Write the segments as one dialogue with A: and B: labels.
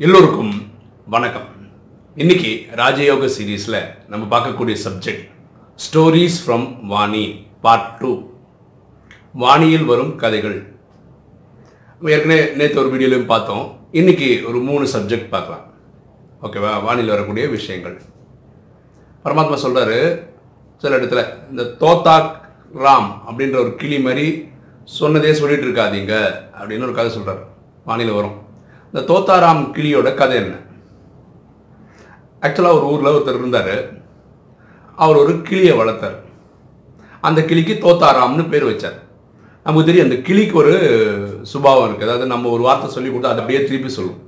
A: எல்லோருக்கும் வணக்கம். இன்னைக்கு ராஜயோக சீரீஸில் நம்ம பார்க்கக்கூடிய subject stories from Vani part two வாணியில் வரும் கதைகள். ஏற்கனவே நேற்று ஒரு வீடியோலையும் பார்த்தோம். இன்னைக்கு ஒரு மூணு சப்ஜெக்ட் பார்க்கலாம். ஓகேவா வானியில் வரக்கூடிய விஷயங்கள். பரமாத்மா சொல்கிறாரு சில இடத்துல இந்த தோத்தாக் ராம் அப்படின்ற ஒரு கிளி மாதிரி சொன்னதே சொல்லிட்டு இருக்காதீங்க அப்படின்னு ஒரு கதை சொல்கிறார் வானிலை வரும். இந்த தோத்தாராம் கிளியோட கதை என்ன? ஆக்சுவலாக ஒரு ஊரில் ஒருத்தர் இருந்தார். அவர் ஒரு கிளியை வளர்த்தார். அந்த கிளிக்கு தோத்தாராம்னு பேர் வச்சார். நமக்கு தெரியும் அந்த கிளிக்கு ஒரு சுபாவம் இருக்குது அதாவது நம்ம ஒரு வார்த்தை சொல்லி கொடுத்தா அதை அப்படியே திருப்பி சொல்லும்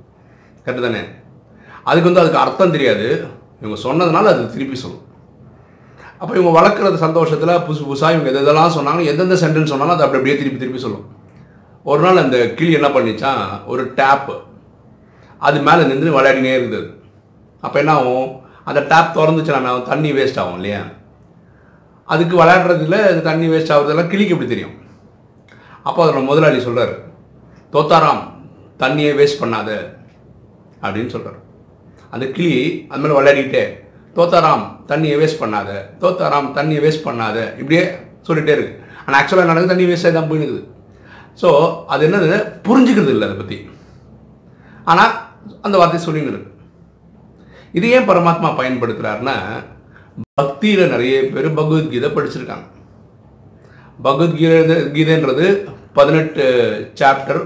A: கரெக்டு தானே? அதுக்கு வந்து அதுக்கு அர்த்தம் தெரியாது. இவங்க சொன்னதுனால அது திருப்பி சொல்லும் அப்போ இவங்க வளர்க்குறது சந்தோஷத்தில் புதுசு புதுசாக இவங்க எதெல்லாம் சொன்னாங்க எந்தெந்த சென்டென்ஸ் சொன்னாலும் அதை அப்படி அப்படியே திருப்பி திருப்பி சொல்லும் ஒரு நாள் அந்த கிளி என்ன பண்ணிச்சான்? ஒரு டேப்பு அது மேலே நின்று விளையாடினே இருந்தது. அப்போ என்ன ஆகும்? அந்த டேப் திறந்துச்சுன்னா தண்ணி வேஸ்ட் ஆகும் இல்லையா? அதுக்கு விளையாடுறதுல அது தண்ணி வேஸ்ட் ஆகுறதெல்லாம் கிளிக்கு எப்படி தெரியும்? அப்போ அதோட முதலாளி சொல்கிறார் தோத்தாராம் தண்ணியை வேஸ்ட் பண்ணாத அப்படின்னு சொல்கிறார் அந்த கிளி அது மேலே விளையாடிக்கிட்டே தோத்தாராம் தண்ணியை வேஸ்ட் பண்ணாத தோத்தாராம் தண்ணியை வேஸ்ட் பண்ணாத இப்படியே சொல்லிகிட்டே இருக்குது ஆனால் ஆக்சுவலாக நடக்குது? தண்ணி வேஸ்ட்டாக தான் போயிடுது ஸோ அது என்னது? புரிஞ்சுக்கிறது இல்லை அதை பற்றி ஆனால் அந்த வார்த்தை சொல்லின்னு இருக்கு இது ஏன் பரமாத்மா பயன்படுத்துகிறாருன்னா பக்தியில் நிறைய பேர் பகவத்கீதை படிச்சிருக்காங்க. பகவத்கீதை கீதைன்றது பதினெட்டு சாப்டர்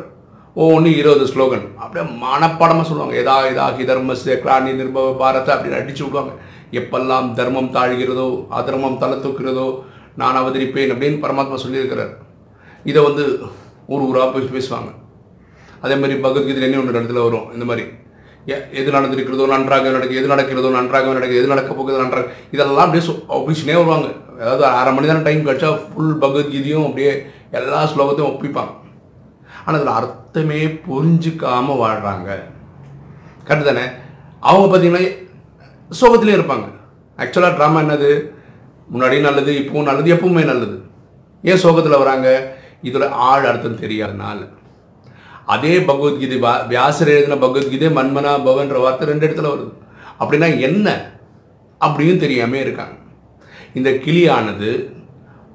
A: ஒவ்வொன்று இருபது ஸ்லோகன். அப்படியே மனப்பாடமாக சொல்லுவாங்க. எதா இதாகி தர்மஸ்ய கிராணி நிர்பவ பாரத அப்படின்னு அடிச்சு விடுவாங்க. எப்பெல்லாம் தர்மம் தாழ்கிறதோ அதர்மம் தலை தூக்கிறதோ நான் அவதரிப்பேன் அப்படின்னு பரமாத்மா சொல்லியிருக்கிறார். இதை வந்து ஊர் ஊராக போய் பேசுவாங்க. அதே மாதிரி பகவத்கீதை என்ன ஒன்று இடத்துல வரும்? இந்த மாதிரி எது நடந்திருக்கிறதோ நன்றாக நடக்கு எது நடக்கிறதோ நன்றாக நடக்கு எது நடக்க போகுது நன்றாக இதெல்லாம் அப்படியே ஒப்பிச்சுனே வருவாங்க. அதாவது அரை மணி நேரம் டைம் கழிச்சா ஃபுல் பகவத்கீதையும் அப்படியே எல்லா ஸ்லோகத்தையும் ஒப்பிப்பாங்க. ஆனால் அதில் அர்த்தமே புரிஞ்சுக்காமல் வாழ்கிறாங்க கரெக்டு தானே? அவங்க பார்த்தீங்கன்னா சோகத்திலே இருப்பாங்க. ஆக்சுவலாக ட்ராமா என்னது? முன்னாடியும் நல்லது இப்பவும் நல்லது எப்பவுமே நல்லது. ஏன் சோகத்தில் வராங்க? இதில் ஆள் அர்த்தம் தெரியாதனால. அதே பகவத்கீதை வா- வியாசர் எழுதின பகவத்கீதை மன்மனா பவன்ற வார்த்தை ரெண்டு இடத்துல வருது. அப்படின்னா என்ன அப்படின்னு தெரியாம இருக்காங்க. இந்த கிளியானது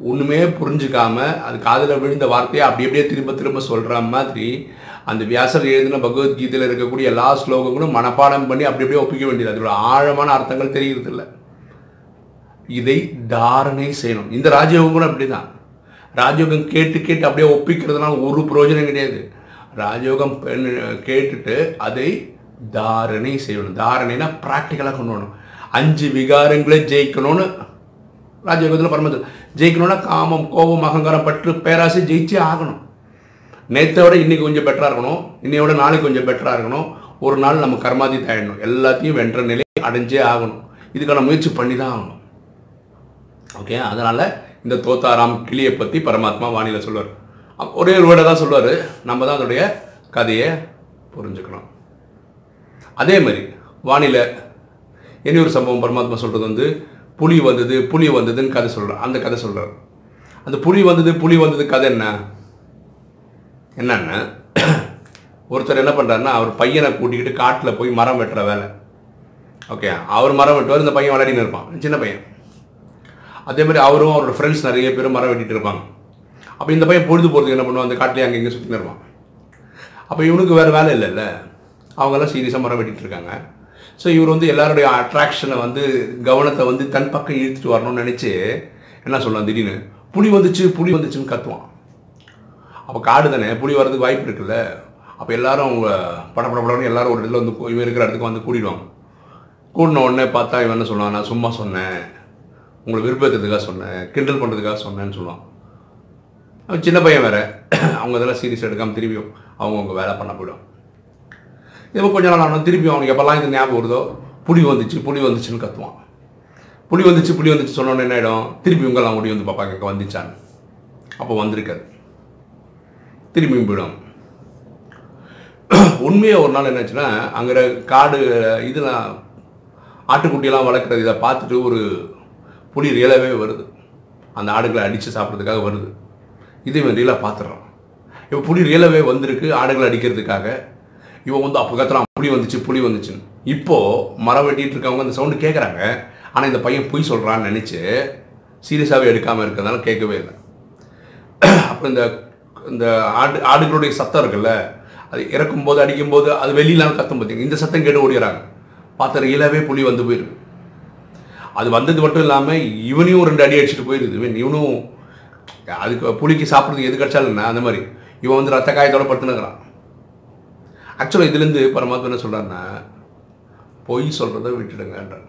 A: ஒன்றுமே புரிஞ்சுக்காம அது காதில் விழுந்த வார்த்தையை அப்படி அப்படியே திரும்ப திரும்ப சொல்கிற மாதிரி அந்த வியாசர் எழுதின பகவத்கீதையில் இருக்கக்கூடிய எல்லா ஸ்லோகங்களும் மனப்பாடம் பண்ணி அப்படி அப்படியே ஒப்பிக்க வேண்டியது. அதோட ஆழமான அர்த்தங்கள் தெரியறது இல்லை. இதை தாரணை செய்யணும். இந்த ராஜயோகம் கூட அப்படிதான். ராஜயோகம் கேட்டு கேட்டு அப்படியே ஒப்பிக்கிறதுனால ஒரு பிரயோஜனம் கிடையாது. ராஜயோகம் பெண்- கேட்டுட்டு அதை தாரணை செய்யணும். தாரணைனா ப்ராக்டிக்கலாக கொண்டு வரணும் அஞ்சு விகாரங்களை ஜெயிக்கணும்னு ராஜயோகத்தில் பரமத்தில் ஜெயிக்கணும்னா காமம் கோபம் அகங்காரம் பற்று பேராசை ஜெயிச்சே ஆகணும். நேற்றை விட இன்றைக்கி கொஞ்சம் பெட்டராக இருக்கணும். இன்னையோட நாளைக்கு கொஞ்சம் பெட்டராக இருக்கணும். ஒரு நாள் நம்ம கர்மாதி தாயிடணும் எல்லாத்தையும் வென்ற நிலை அடைஞ்சே ஆகணும். இதுக்கான முயற்சி பண்ணி தான் ஆகணும். ஓகே அதனால் இந்த தோத்தாராம் கிளியை பற்றி பரமாத்மா வானிலை சொல்லுவார் ஒரே ஒரு வேர்டை தான் சொல்லுவார். நம்ம தான் அதோடைய கதையை புரிஞ்சுக்கணும். அதே மாதிரி வானிலை இனி ஒரு சம்பவம் பரமாத்மா சொல்கிறது வந்து புலி வந்தது புலி வந்ததுன்னு கதை சொல்கிறார் அந்த கதை சொல்கிறார் அந்த புலி வந்தது புலி வந்தது கதை என்ன? என்னன்னா ஒருத்தர் என்ன பண்ணுறாருன்னா அவர் பையனை கூட்டிக்கிட்டு காட்டில் போய் மரம் வெட்டுற வேலை. ஓகே அவர் மரம் வெட்டுவார் இந்த பையன் விளையாடின்னு இருப்பான். சின்ன பையன். அதே மாதிரி அவரும் அவரோட ஃப்ரெண்ட்ஸ் நிறைய பேரும் மரம் வெட்டிட்டு இருப்பாங்க. அப்போ இந்த பையன் பொழுது போகிறதுக்கு என்ன பண்ணுவான்? அந்த காட்டிலே அங்கே இங்கே சுற்றி இருப்பான் அப்போ இவனுக்கு வேறு வேலை இல்லைல்ல. அவங்கெல்லாம் சீரியஸாக மரம் வெட்டிட்டு இருக்காங்க. ஸோ இவர் வந்து எல்லாருடைய அட்ராக்ஷனை வந்து கவனத்தை வந்து தன் பக்கம் இழுத்துட்டு வரணும்னு நினச்சி என்ன சொல்லலாம் திடீர்னு? புளி வந்துச்சு புளி வந்துச்சுன்னு கத்துவான். அப்போ காடு தானே? புலி வர்றதுக்கு வாய்ப்பு இருக்குல்ல. அப்போ எல்லாரும் அவங்க பட எல்லாரும் ஒரு இடத்துல வந்து இவன் இருக்கிற இடத்துக்கு வந்து கூடிடுவாங்க. கூடின உடனே பார்த்தா இவன் என்ன சொல்லுவான் நான் சும்மா சொன்னேன். உங்களை விருப்பத்துக்காக சொன்னேன். கிண்டல் பண்ணுறதுக்காக சொன்னேன்னு சொல்லுவான். சின்ன பையன் வேற. அவங்க இதெல்லாம் சீரியஸ் எடுக்காமல் திரும்பியும் அவங்கவுங்க வேலை பண்ண போயிடும். இப்போ கொஞ்ச நாள் ஆனால் திருப்பி அவனுக்கு எப்போல்லாம் இது ஞாபகம் வருதோ புளி வந்துச்சு புளி வந்துச்சுன்னு கத்துவான். புளி வந்துச்சு புளி வந்துச்சு சொன்ன என்ன ஆகிடும் திருப்பி உங்களாம் ஓடி வந்து பார்ப்பாங்க இங்கே வந்துச்சான்னு அப்போ வந்திருக்காது திரும்பியும் போயிடும். உண்மையாக ஒரு நாள் என்னாச்சுன்னா அங்கே காடு இதெல்லாம் ஆட்டுக்குட்டியெல்லாம் வளர்க்குறது இதை பார்த்துட்டு ஒரு புலி ரியலாகவே வருது. அந்த ஆடுகளை அடித்து சாப்பிட்றதுக்காக வருது. இதே இவன் ரியலாக பார்த்துடுறான் இப்போ புலி ரியலாகவே வந்திருக்கு ஆடுகளை அடிக்கிறதுக்காக. இவன் வந்து அப்போ கத்துறான் புலி வந்துச்சு புலி வந்துச்சுன்னு. இப்போது மரம் வெட்டிகிட்டு இருக்கவங்க அந்த சவுண்டு கேட்குறாங்க ஆனால் இந்த பையன் பொய் சொல்கிறான்னு நினச்சி சீரியஸாகவே எடுக்காமல் இருக்கிறதுனால கேட்கவே இல்லை. அப்புறம் இந்த இந்த ஆடு ஆடுகளுடைய சத்தம் இருக்குல்ல அது இறக்கும்போது அடிக்கும்போது அது வெளியிலாம் கத்தும் பார்த்தீங்க இந்த சத்தம் கேட்டு ஓடிடுறாங்க. பார்த்த ரியலாகவே புலி வந்து போயிருக்கு. அது வந்தது மட்டும் இல்லாமல் இவனையும் ரெண்டு அடி அடிச்சுட்டு போயிருது. இவன் இவனும் அதுக்கு புளிக்கு சாப்பிட்றதுக்கு எது கிடைச்சாலும் என்ன அந்த மாதிரி. இவன் வந்து ரத்த காயத்தோட படுத்துனுக்கிறான். ஆக்சுவலாக இதுலேருந்து பரமாத்மா என்ன சொல்கிறாருன்னா பொய் சொல்கிறத விட்டுடுங்கன்றார்.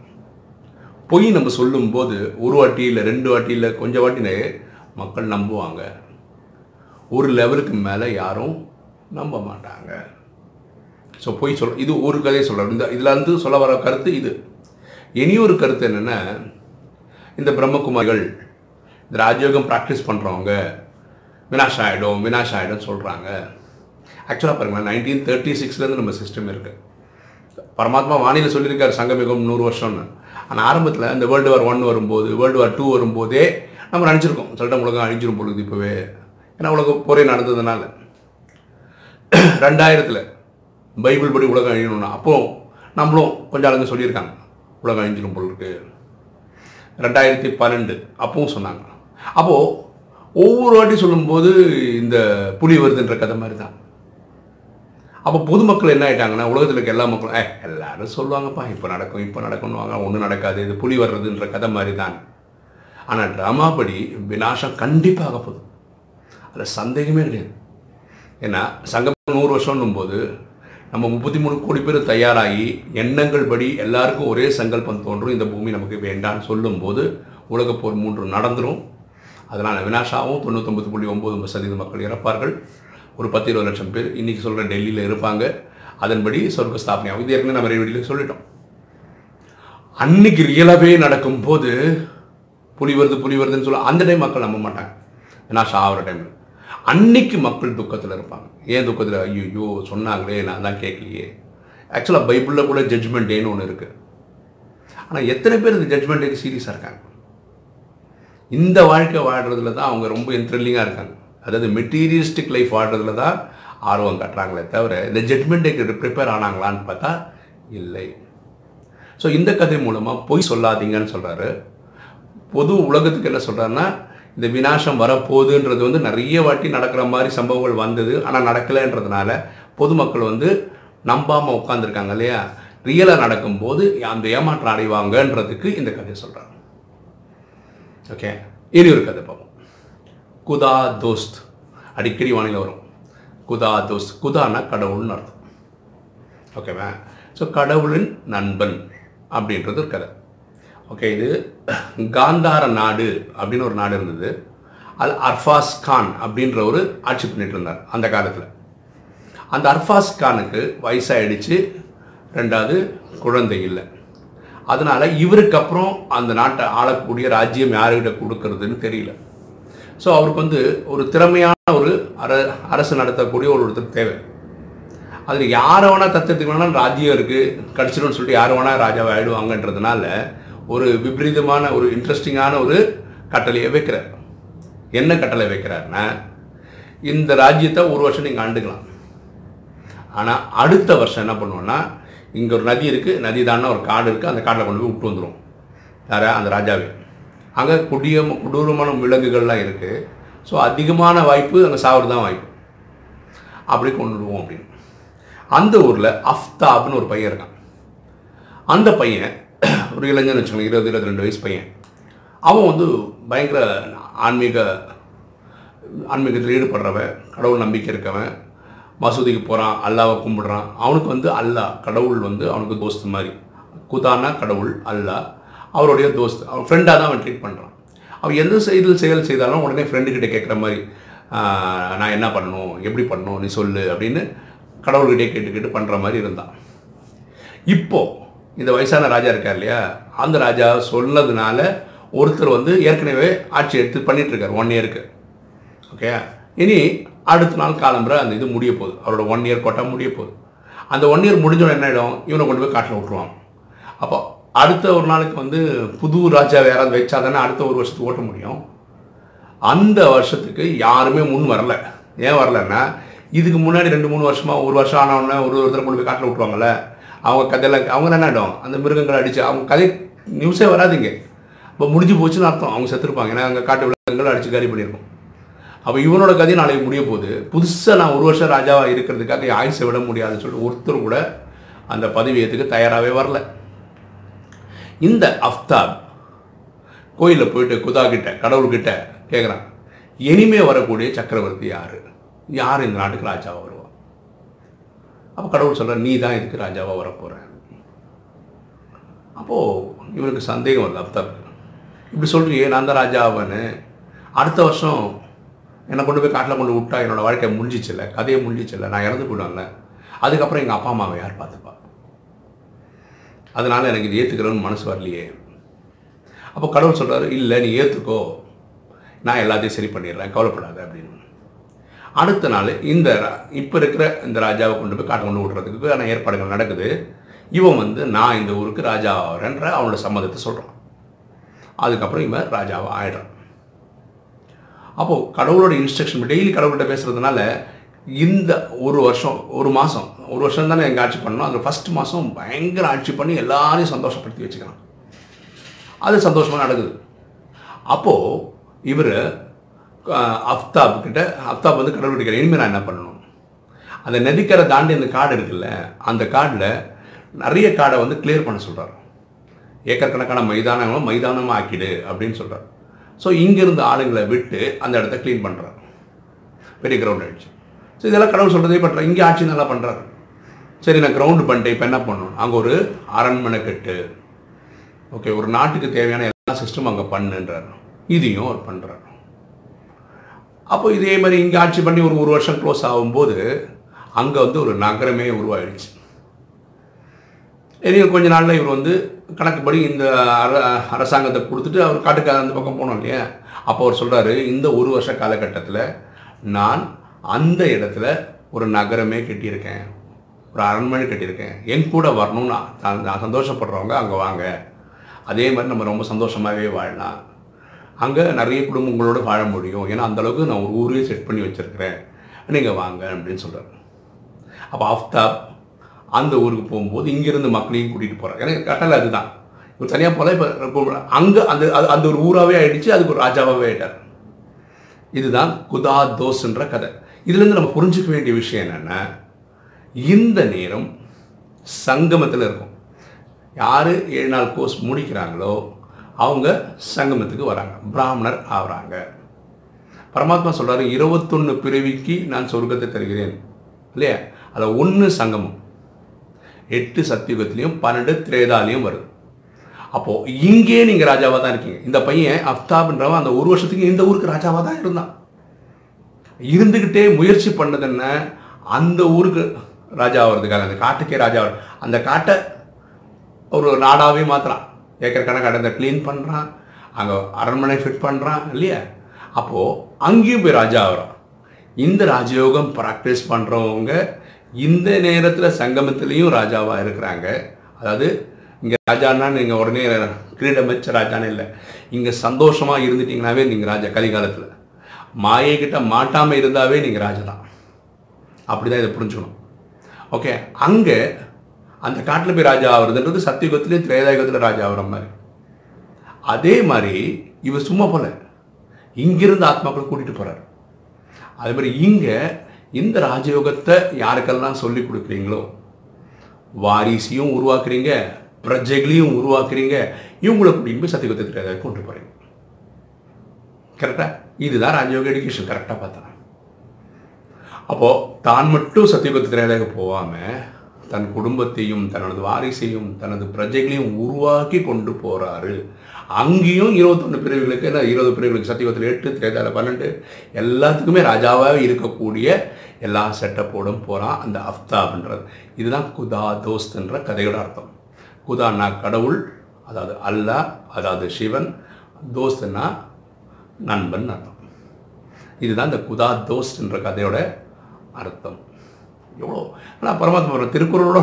A: பொய் நம்ம சொல்லும்போது ஒரு வாட்டி இல்லை ரெண்டு வாட்டி இல்லை கொஞ்சம் வாட்டினே மக்கள் நம்புவாங்க. ஒரு லெவலுக்கு மேலே யாரும் நம்ப மாட்டாங்க. ஸோ பொய் சொல் இது ஒரு கதையை சொல்கிறேன் இந்த இதில் இருந்து சொல்ல வர கருத்து இது. இனி ஒரு கருத்து என்னென்னா இந்த பிரம்மகுமாரிகள் இந்த ராஜயோகம் ப்ராக்டிஸ் பண்ணுறவங்க வினாஷ் ஆகிடும் வினாஷ் ஆகிடும் சொல்கிறாங்க ஆக்சுவலாக பாருங்களேன் நைன்டீன் தேர்ட்டி சிக்ஸ்லேருந்து நம்ம சிஸ்டம் இருக்குது பரமாத்மா வானிலை சொல்லியிருக்காரு சங்கமிகம் நூறு வருஷம்னு. ஆனால் ஆரம்பத்தில் இந்த வேர்ல்டு வார் ஒன் வரும்போது வேர்ல்டு வார் டூ வரும்போதே நம்ம நினச்சிருக்கோம் சொல்லிட்டு உலகம் அழிஞ்சிரும் பொழுது இப்போவே. ஏன்னா உலகம் போரே நடந்ததுனால. ரெண்டாயிரத்தில் பைபிள் படி உலகம் அழியணும்னா அப்போ நம்மளும் கொஞ்சம் ஆளுங்க சொல்லியிருக்காங்க உலகம் அழிஞ்சிரும் பொருள் ரெண்டாயிரத்தி பன்னெண்டு அப்பவும் சொன்னாங்க. அப்போது ஒவ்வொரு வாட்டி சொல்லும்போது இந்த புலி வருதுன்ற கதை மாதிரி தான் அப்போ பொதுமக்கள் என்ன ஆகிட்டாங்கன்னா உலகத்தில் இருக்க எல்லா மக்களும் ஏ எல்லாரும் சொல்லுவாங்கப்பா இப்போ நடக்கும் இப்போ நடக்கும்னுவாங்க ஒன்றும் நடக்காது இது புலி வர்றதுன்ற கதை மாதிரி தான் ஆனால் ட்ராமா படி வினாசம் கண்டிப்பாக போகுது. அதில் சந்தேகமே கிடையாது. ஏன்னா சங்கம் நூறு வருஷம்னும் போது நம்ம முப்பத்தி மூணு கோடி பேர் தயாராகி எண்ணங்கள் படி எல்லாருக்கும் ஒரே சங்கல்பம் தோன்றும் இந்த பூமி நமக்கு வேண்டான்னு சொல்லும்போது உலகப்போர் மூன்று நடந்துடும் அதனால் வினாஷாவும் தொண்ணூத்தொம்பது புள்ளி ஒம்பது சதவீத மக்கள் இறப்பார்கள். ஒரு பத்து இருபது லட்சம் பேர் இன்றைக்கி சொல்கிற டெல்லியில் இருப்பாங்க. அதன்படி சொர்க்க ஸ்தாபனையாகும் இது ஏற்கனவே நம்ம வீடியோவில் சொல்லிட்டோம். அன்னைக்கு ரியலாகவே நடக்கும்போது புலி வருது புலி வருதுன்னு சொல்ல அந்த டைம் மக்கள் நம்ப மாட்டாங்க. வினாஷா ஆகிற டைமில் அன்னைக்கு மக்கள் துக்கத்தில் இருப்பாங்க. ஏன் துக்கத்தில்? ஐயோ சொன்னாங்களே நான் தான் கேட்கலையே. ஆக்சுவலாக பைபிளில் கூட ஜட்ஜ்மெண்ட் டேன்னு ஒன்று இருக்குது ஆனால் எத்தனை பேர் இந்த ஜட்ஜ்மெண்ட் டேக்கு சீரியஸாக இருக்காங்க? இந்த வாழ்க்கை வாழ்கிறதுல தான் அவங்க ரொம்ப த்ரில்லிங்காக இருக்காங்க. அதாவது மெட்டீரியலிஸ்டிக் லைஃப் வாழ்கிறதுல தான் ஆர்வம் காட்டுறாங்களே தவிர இந்த ஜட்மெண்ட்டுக்கு ப்ரிப்பேர் ஆனாங்களான்னு பார்த்தா இல்லை. ஸோ இந்த கதை மூலமாக பொய் சொல்லாதீங்கன்னு சொல்கிறாரு பொது உலகத்துக்கு என்ன சொல்கிறாருன்னா இந்த வினாசம் வரப்போகுதுன்றது வந்து நிறைய வாட்டி நடக்கிற மாதிரி சம்பவங்கள் வந்தது ஆனால் நடக்கலைன்றதுனால பொதுமக்கள் வந்து நம்பாமல் உட்காந்துருக்காங்க இல்லையா? ரியலாக நடக்கும்போது அந்த ஏமாற்றம் அடைவாங்கன்றதுக்கு இந்த கதையை சொல்கிறாங்க ஓகே இனி ஒரு கதை பார்ப்போம். குதா தோஸ்த். அடிக்கடி வானிலை வரும். குதா தோஸ்த். குதானா கடவுள்னு அர்த்தம். ஓகேவா ஸோ கடவுளின் நண்பன் அப்படின்றது ஒரு கதை. ஓகே இது காந்தார நாடு அப்படின்னு ஒரு நாடு இருந்தது. அது அர்ஃபாஸ் கான் அப்படின்ற ஒரு ஆட்சி பண்ணிட்டு இருந்தார் அந்த காலத்தில். அந்த அர்ஃபாஸ் கானுக்கு வயசாயிடுச்சு. ரெண்டாவது குழந்தை இல்லை. அதனால் இவருக்கு அப்புறம் அந்த நாட்டை ஆளக்கூடிய ராஜ்யம் யாருக்கிட்ட கொடுக்கறதுன்னு தெரியல. ஸோ அவருக்கு வந்து ஒரு திறமையான ஒரு அர அரசு நடத்தக்கூடிய ஒரு ஒருத்தர் தேவை. அதில் யாரை வேணால் தத்தெடுத்துக்க வேணால் ராஜ்யம் இருக்குது கிடச்சிடும்னு சொல்லிட்டு யார் வேணால் ராஜாவை ஆயிடுவாங்கன்றதுனால ஒரு விபரீதமான ஒரு இன்ட்ரெஸ்டிங்கான ஒரு கட்டளையை வைக்கிறார். என்ன கட்டளை வைக்கிறாருன்னா இந்த ராஜ்யத்தை ஒரு வருஷம் நீங்கள் ஆண்டுக்கலாம். ஆனால் அடுத்த வருஷம் என்ன பண்ணுவோன்னா இங்கே ஒரு நதி இருக்குது நதி தானே ஒரு காடு இருக்குது அந்த காட்டில் கொண்டு போய் விட்டு வந்துடும் யாரா அந்த ராஜாவே. அங்கே குடிய கொடூரமான விலங்குகள்லாம் இருக்குது ஸோ அதிகமான வாய்ப்பு அங்கே சாவது தான் வாய்ப்பு. அப்படி கொண்டுடுவோம் அப்படின்னு. அந்த ஊரில் அஃப்தாப்னு ஒரு பையன் இருக்கான். அந்த பையன் ஒரு இளைஞன் வச்சுக்கோங்க இருபது இருபத்தி ரெண்டு வயசு பையன். அவன் வந்து பயங்கர ஆன்மீக ஆன்மீகத்தில் ஈடுபடுறவன் கடவுள் நம்பிக்கை இருக்கவன். மசூதிக்கு போகிறான் அல்லாவை கும்பிடுறான். அவனுக்கு வந்து அல்லாஹ் கடவுள் வந்து அவனுக்கு தோஸ்து மாதிரி. குதானா கடவுள் அல்லாஹ் அவருடைய தோஸ்து. அவன் ஃப்ரெண்டாக தான் அவன் ட்ரீட் பண்ணுறான் அவன் எந்த செயல் செயல் செய்தாலும் உடனே ஃப்ரெண்டுக்கிட்ட கேட்குற மாதிரி நான் என்ன பண்ணணும்? எப்படி பண்ணணும்? நீ சொல்லு அப்படின்னு கடவுள்கிட்டே கேட்டுக்கிட்டு பண்ணுற மாதிரி இருந்தான். இப்போ இந்த வயசான ராஜா இருக்கார் இல்லையா? அந்த ராஜா சொன்னதுனால ஒருத்தர் வந்து ஏற்கனவே ஆட்சி எடுத்து பண்ணிகிட்ருக்கார் ஒன் இயருக்கு ஓகே இனி அடுத்த நாள் காலம்புற அந்த இது முடிய போகுது. அவரோட ஒன் இயர் கோட்டா முடிய போகுது. அந்த ஒன் இயர் முடிஞ்சோட என்ன ஆகிடும் இவனை கொண்டு போய் காட்டில் விட்டுருவாங்க அப்போ அடுத்த ஒரு நாளுக்கு வந்து புது ராஜா யாராவது வச்சா தானே அடுத்த ஒரு வருஷத்துக்கு ஓட்ட முடியும். அந்த வருஷத்துக்கு யாருமே முன் வரல. ஏன் வரலன்னா இதுக்கு முன்னாடி ரெண்டு மூணு வருஷமாக ஒரு வருஷம் ஆனவுடனே ஒரு ஒருத்தர் கொண்டு போய் காட்டில் விட்டுருவாங்கல்ல அவங்க கதையெல்லாம் அவங்க என்ன ஆகிடும் அந்த மிருகங்களை அடித்து அவங்க கதை நியூஸே வராதுங்க. இப்போ முடிஞ்சு போச்சுன்னு அர்த்தம். அவங்க செத்துருப்பாங்க. ஏன்னா அங்கே காட்டு விலங்குகள் அடித்து காரி பண்ணியிருக்கோம். அப்போ இவனோட கதை நாளைக்கு முடிய போகுது புதுசாக நான் ஒரு வருஷம் ராஜாவாக இருக்கிறதுக்காக என் ஆயுசை விட முடியாதுன்னு சொல்லிட்டு ஒருத்தர் கூட அந்த பதவி தயாராகவே வரல. இந்த அஃப்தாப் கோயிலில் போயிட்டு குதா கிட்ட கடவுள்கிட்ட கேட்குறான் இனிமே வரக்கூடிய சக்கரவர்த்தி யார்? யார் இந்த நாட்டுக்கு ராஜாவாக வருவான் அப்போ கடவுள் சொல்கிற நீ தான் இதுக்கு ராஜாவாக வரப்போகிற அப்போது இவனுக்கு சந்தேகம் வருது அஃப்தாப். இப்படி சொல்கிறியே நான் தான் ராஜாவன்னு அடுத்த வருஷம் என்னை கொண்டு போய் காட்டில் கொண்டு விட்டா என்னோடய வாழ்க்கை முடிஞ்சிச்சில்ல கதையை முடிஞ்சிச்சில்ல நான் இறந்து போயிடுவேன்ல. அதுக்கப்புறம் எங்கள் அப்பா அம்மாவை யார் பார்த்துப்பா? அதனால் எனக்கு இது ஏற்றுக்கிறோன்னு மனசு வரலையே. அப்போ கடவுள் சொல்கிறார் இல்லை நீ ஏற்றுக்கோ நான் எல்லாத்தையும் சரி பண்ணிடுறேன் கவலைப்படாத அப்படின்னு. அடுத்த நாள் இந்த இப்போ இருக்கிற இந்த ராஜாவை கொண்டு போய் காட்டை கொண்டு விடுறதுக்கான ஏற்பாடுகள் நடக்குது. இவன் வந்து நான் இந்த ஊருக்கு ராஜா ஆகிறேன்ற அவனோட சம்மதத்தை சொல்கிறான் அதுக்கப்புறம் இவன் ராஜாவை ஆயிடுறான். அப்போது கடவுளோட இன்ஸ்ட்ரக்ஷன் டெய்லி கடவுள்கிட்ட பேசுகிறதுனால இந்த ஒரு வருஷம் ஒரு மாதம் ஒரு வருஷம் தானே எங்கள் ஆட்சி பண்ணணும். அந்த ஃபஸ்ட் மாதம் பயங்கர ஆட்சி பண்ணி எல்லாரையும் சந்தோஷப்படுத்தி வச்சுக்கிறான். அது சந்தோஷமாக நடக்குது. அப்போது இவர் அஃப்தாப் கிட்ட அஃப்தாப் வந்து கடவுள் கிட்ட இனிமேல் நான் என்ன பண்ணணும்? அந்த நதிக்கரை தாண்டி அந்த காடு இருக்குல்ல அந்த காடில் நிறைய காடை வந்து கிளியர் பண்ண சொல்கிறார் ஏக்கர் கணக்கான மைதானங்களை மைதானமாக ஆக்கிடு அப்படின்னு சொல்கிறார் ஸோ இங்கிருந்து ஆளுங்களை விட்டு அந்த இடத்த க்ளீன் பண்ணுறாரு பெரிய கிரவுண்ட் ஆயிடுச்சு. ஸோ இதெல்லாம் கடவுள் சொல்கிறதே பண்ணுறாரு இங்கே ஆட்சி நல்லா பண்ணுறாரு சரி நான் கிரவுண்டு பண்ணிட்டேன் இப்போ என்ன பண்ணணும்? அங்கே ஒரு அரண்மனை கட்டு. ஓகே ஒரு நாட்டுக்கு தேவையான எல்லா சிஸ்டமும் அங்கே பண்ணுன்றார். இதையும் அவர் பண்ணுறார் அப்போ இதே மாதிரி இங்கே ஆட்சி பண்ணி ஒரு ஒரு வருஷம் க்ளோஸ் ஆகும்போது அங்கே வந்து ஒரு நகரமே உருவாயிடுச்சு. இனி கொஞ்ச நாளில் இவர் வந்து கணக்குப்படி இந்த அர அரசாங்கத்தை கொடுத்துட்டு அவர் காட்டுக்கு அந்த பக்கம் போனோம் இல்லையா? அப்போ அவர் சொல்கிறாரு இந்த ஒரு வருஷ காலகட்டத்தில் நான் அந்த இடத்துல ஒரு நகரமே கட்டியிருக்கேன். ஒரு அரண்மனை கட்டியிருக்கேன். என் கூட வரணும்னு நான் நான் சந்தோஷப்படுறவங்க அங்கே வாங்க. அதே மாதிரி நம்ம ரொம்ப சந்தோஷமாகவே வாழலாம். அங்கே நிறைய குடும்பங்களோடு வாழ முடியும். ஏன்னா அந்தளவுக்கு நான் ஒரு ஊரே செட் பண்ணி வச்சுருக்கிறேன். நீங்கள் வாங்க அப்படின்னு சொல்கிறார் அப்போ ஆஃப்தாப் அந்த ஊருக்கு போகும்போது இங்கேருந்து மக்களையும் கூட்டிகிட்டு போகிறார் எனக்கு கட்டளை அதுதான். இவர் தனியாக போல இப்போ அங்கே அந்த அது அந்த ஒரு ஊராகவே ஆயிடுச்சு அதுக்கு ஒரு ராஜாவாகவே ஆயிட்டார். இதுதான் குதா தோஸ்ன்ற கதை. இதுலேருந்து நம்ம புரிஞ்சுக்க வேண்டிய விஷயம் என்னென்னா இந்த நேரம் சங்கமத்தில் இருக்கும். யார் ஏழு நாள் கோர்ஸ் முடிக்கிறாங்களோ அவங்க சங்கமத்துக்கு வராங்க. பிராமணர் ஆகிறாங்க. பரமாத்மா சொல்கிறாரு இருபத்தொன்று பிறவிக்கு நான் சொர்க்கத்தை தருகிறேன். இல்லையா? அதில் ஒன்று சங்கமம். எட்டு சத்தியுகத்திலையும் பன்னெண்டு திரேதாலையும் வருது. அப்போது இங்கே நீங்கள் ராஜாவாக தான் இருக்கீங்க. இந்த பையன் அஃப்தாப்ன்றவன் அந்த ஒரு வருஷத்துக்கு இந்த ஊருக்கு ராஜாவாக தான் இருந்தான். இருந்துக்கிட்டே முயற்சி பண்ணது என்ன? அந்த ஊருக்கு ராஜா ஆகிறதுக்காக அந்த காட்டுக்கே ராஜா அந்த காட்டை ஒரு நாடாகவே மாற்றுறான் ஏக்கர் கணக்காக அந்த க்ளீன் பண்ணுறான் அங்கே அரண்மனை ஃபிட் பண்ணுறான் இல்லையா? அப்போது அங்கேயும் போய் ராஜா ஆகிறான் இந்த ராஜயோகம் ப்ராக்டிஸ் பண்ணுறவங்க இந்த நேரத்தில் சங்கமத்திலையும் ராஜாவாக இருக்கிறாங்க. அதாவது இங்கே ராஜான்னா நீங்கள் உடனே கிரீடம் வச்ச ராஜான்னு இல்லை. இங்கே சந்தோஷமாக இருந்துட்டிங்கனாவே நீங்கள் ராஜா கலிகாலத்தில். மாயை கிட்ட மாட்டாமல் இருந்தாவே நீங்கள் ராஜா தான். அப்படி தான் இதை புரிஞ்சுக்கணும். ஓகே அங்கே அந்த காட்டில் போய் ராஜா ஆகுறதுன்றது சத்தியுகத்துலேயும் திரேதாயுகத்தில் ராஜா ஆகிற மாதிரி. அதே மாதிரி இவர் சும்மா போல. இங்கிருந்து ஆத்மாக்களை கூட்டிகிட்டு போகிறார் அதே மாதிரி இங்கே இந்த ராஜயோகத்தை யாருக்கெல்லாம் சொல்லி கொடுக்குறீங்களோ வாரிசையும் உருவாக்குறீங்க பிரஜைகளையும் உருவாக்குறீங்க இவங்களை கூட்டிகிட்டு போய் சத்தியுகத்தை கொண்டு போகிறீங்க கரெக்டாக இதுதான் ராஜயோக எடுக்கேஷன் கரெக்டாக பார்த்தா. அப்போது தான் மட்டும் சத்தியுகத்தை திரேதாக போகாமல் தன் குடும்பத்தையும் தனது வாரிசையும் தனது பிரஜைகளையும் உருவாக்கி கொண்டு போகிறாரு அங்கேயும் இருபத்தொன்று பிரிவுகளுக்கு என்ன இருபது பிரிவுகளுக்கு சத்தியுகத்தில் எட்டு திரேதால பன்னெண்டு எல்லாத்துக்குமே ராஜாவாக இருக்கக்கூடிய எல்லா செட்டப்போடும் போகிறான் அந்த அஃப்தாப்ன்றது. இதுதான் குதா தோஸ்துன்ற கதையோட அர்த்தம். குதான்னா கடவுள் அதாவது அல்லாஹ் அதாவது சிவன் தோஸ்துன்னா நண்பன் அர்த்தம். இதுதான் இந்த குதா தோஸ்துன்ற கதையோட அர்த்தம். எவ்வளோ ஆனால் பரமாத்மா திருக்குறளோட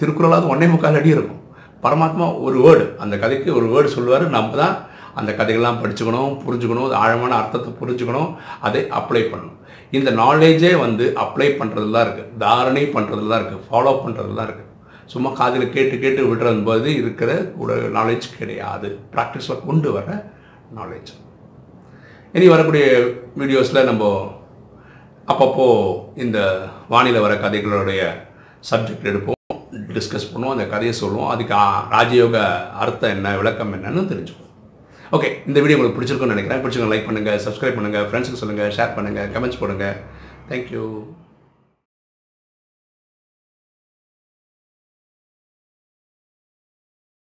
A: திருக்குறளாவது ஒன்னே முக்கால் அடி இருக்கும். பரமாத்மா ஒரு வேர்டு அந்த கதைக்கு ஒரு வேர்டு சொல்லுவார். நம்ம தான் அந்த கதைகள்லாம் படிச்சுக்கணும் புரிஞ்சுக்கணும் அது ஆழமான அர்த்தத்தை புரிஞ்சுக்கணும் அதை அப்ளை பண்ணணும். இந்த நாலேஜே வந்து அப்ளை பண்ணுறதுல தான் இருக்குது தாரணை பண்ணுறதுல தான் இருக்குது ஃபாலோ பண்ணுறதுல தான் இருக்குது சும்மா காதில் கேட்டு கேட்டு விடுறது போது இருக்கிற உட நாலேஜ் கிடையாது. ப்ராக்டிஸில் கொண்டு வர நாலேஜ் இனி வரக்கூடிய வீடியோஸில் நம்ம அப்பப்போ இந்த வானிலை வர கதைகளுடைய சப்ஜெக்ட் எடுப்போம். டிஸ்கஸ் பண்ணுவோம் அந்த கதையை சொல்லுவோம். அதுக்கு ராஜயோக அர்த்தம் என்ன விளக்கம் என்னன்னு தெரிஞ்சுக்கோம் ஓகே இந்த வீடியோ உங்களுக்கு பிடிச்சிருக்கும்னு நினைக்கிறேன். பிடிச்சிருக்கோம் லைக் பண்ணுங்கள் சப்ஸ்கிரைப் பண்ணுங்கள் ஃப்ரெண்ட்ஸுக்கு சொல்லுங்கள் ஷேர் பண்ணுங்கள் கமெண்ட்ஸ் போடுங்க. தேங்க்யூ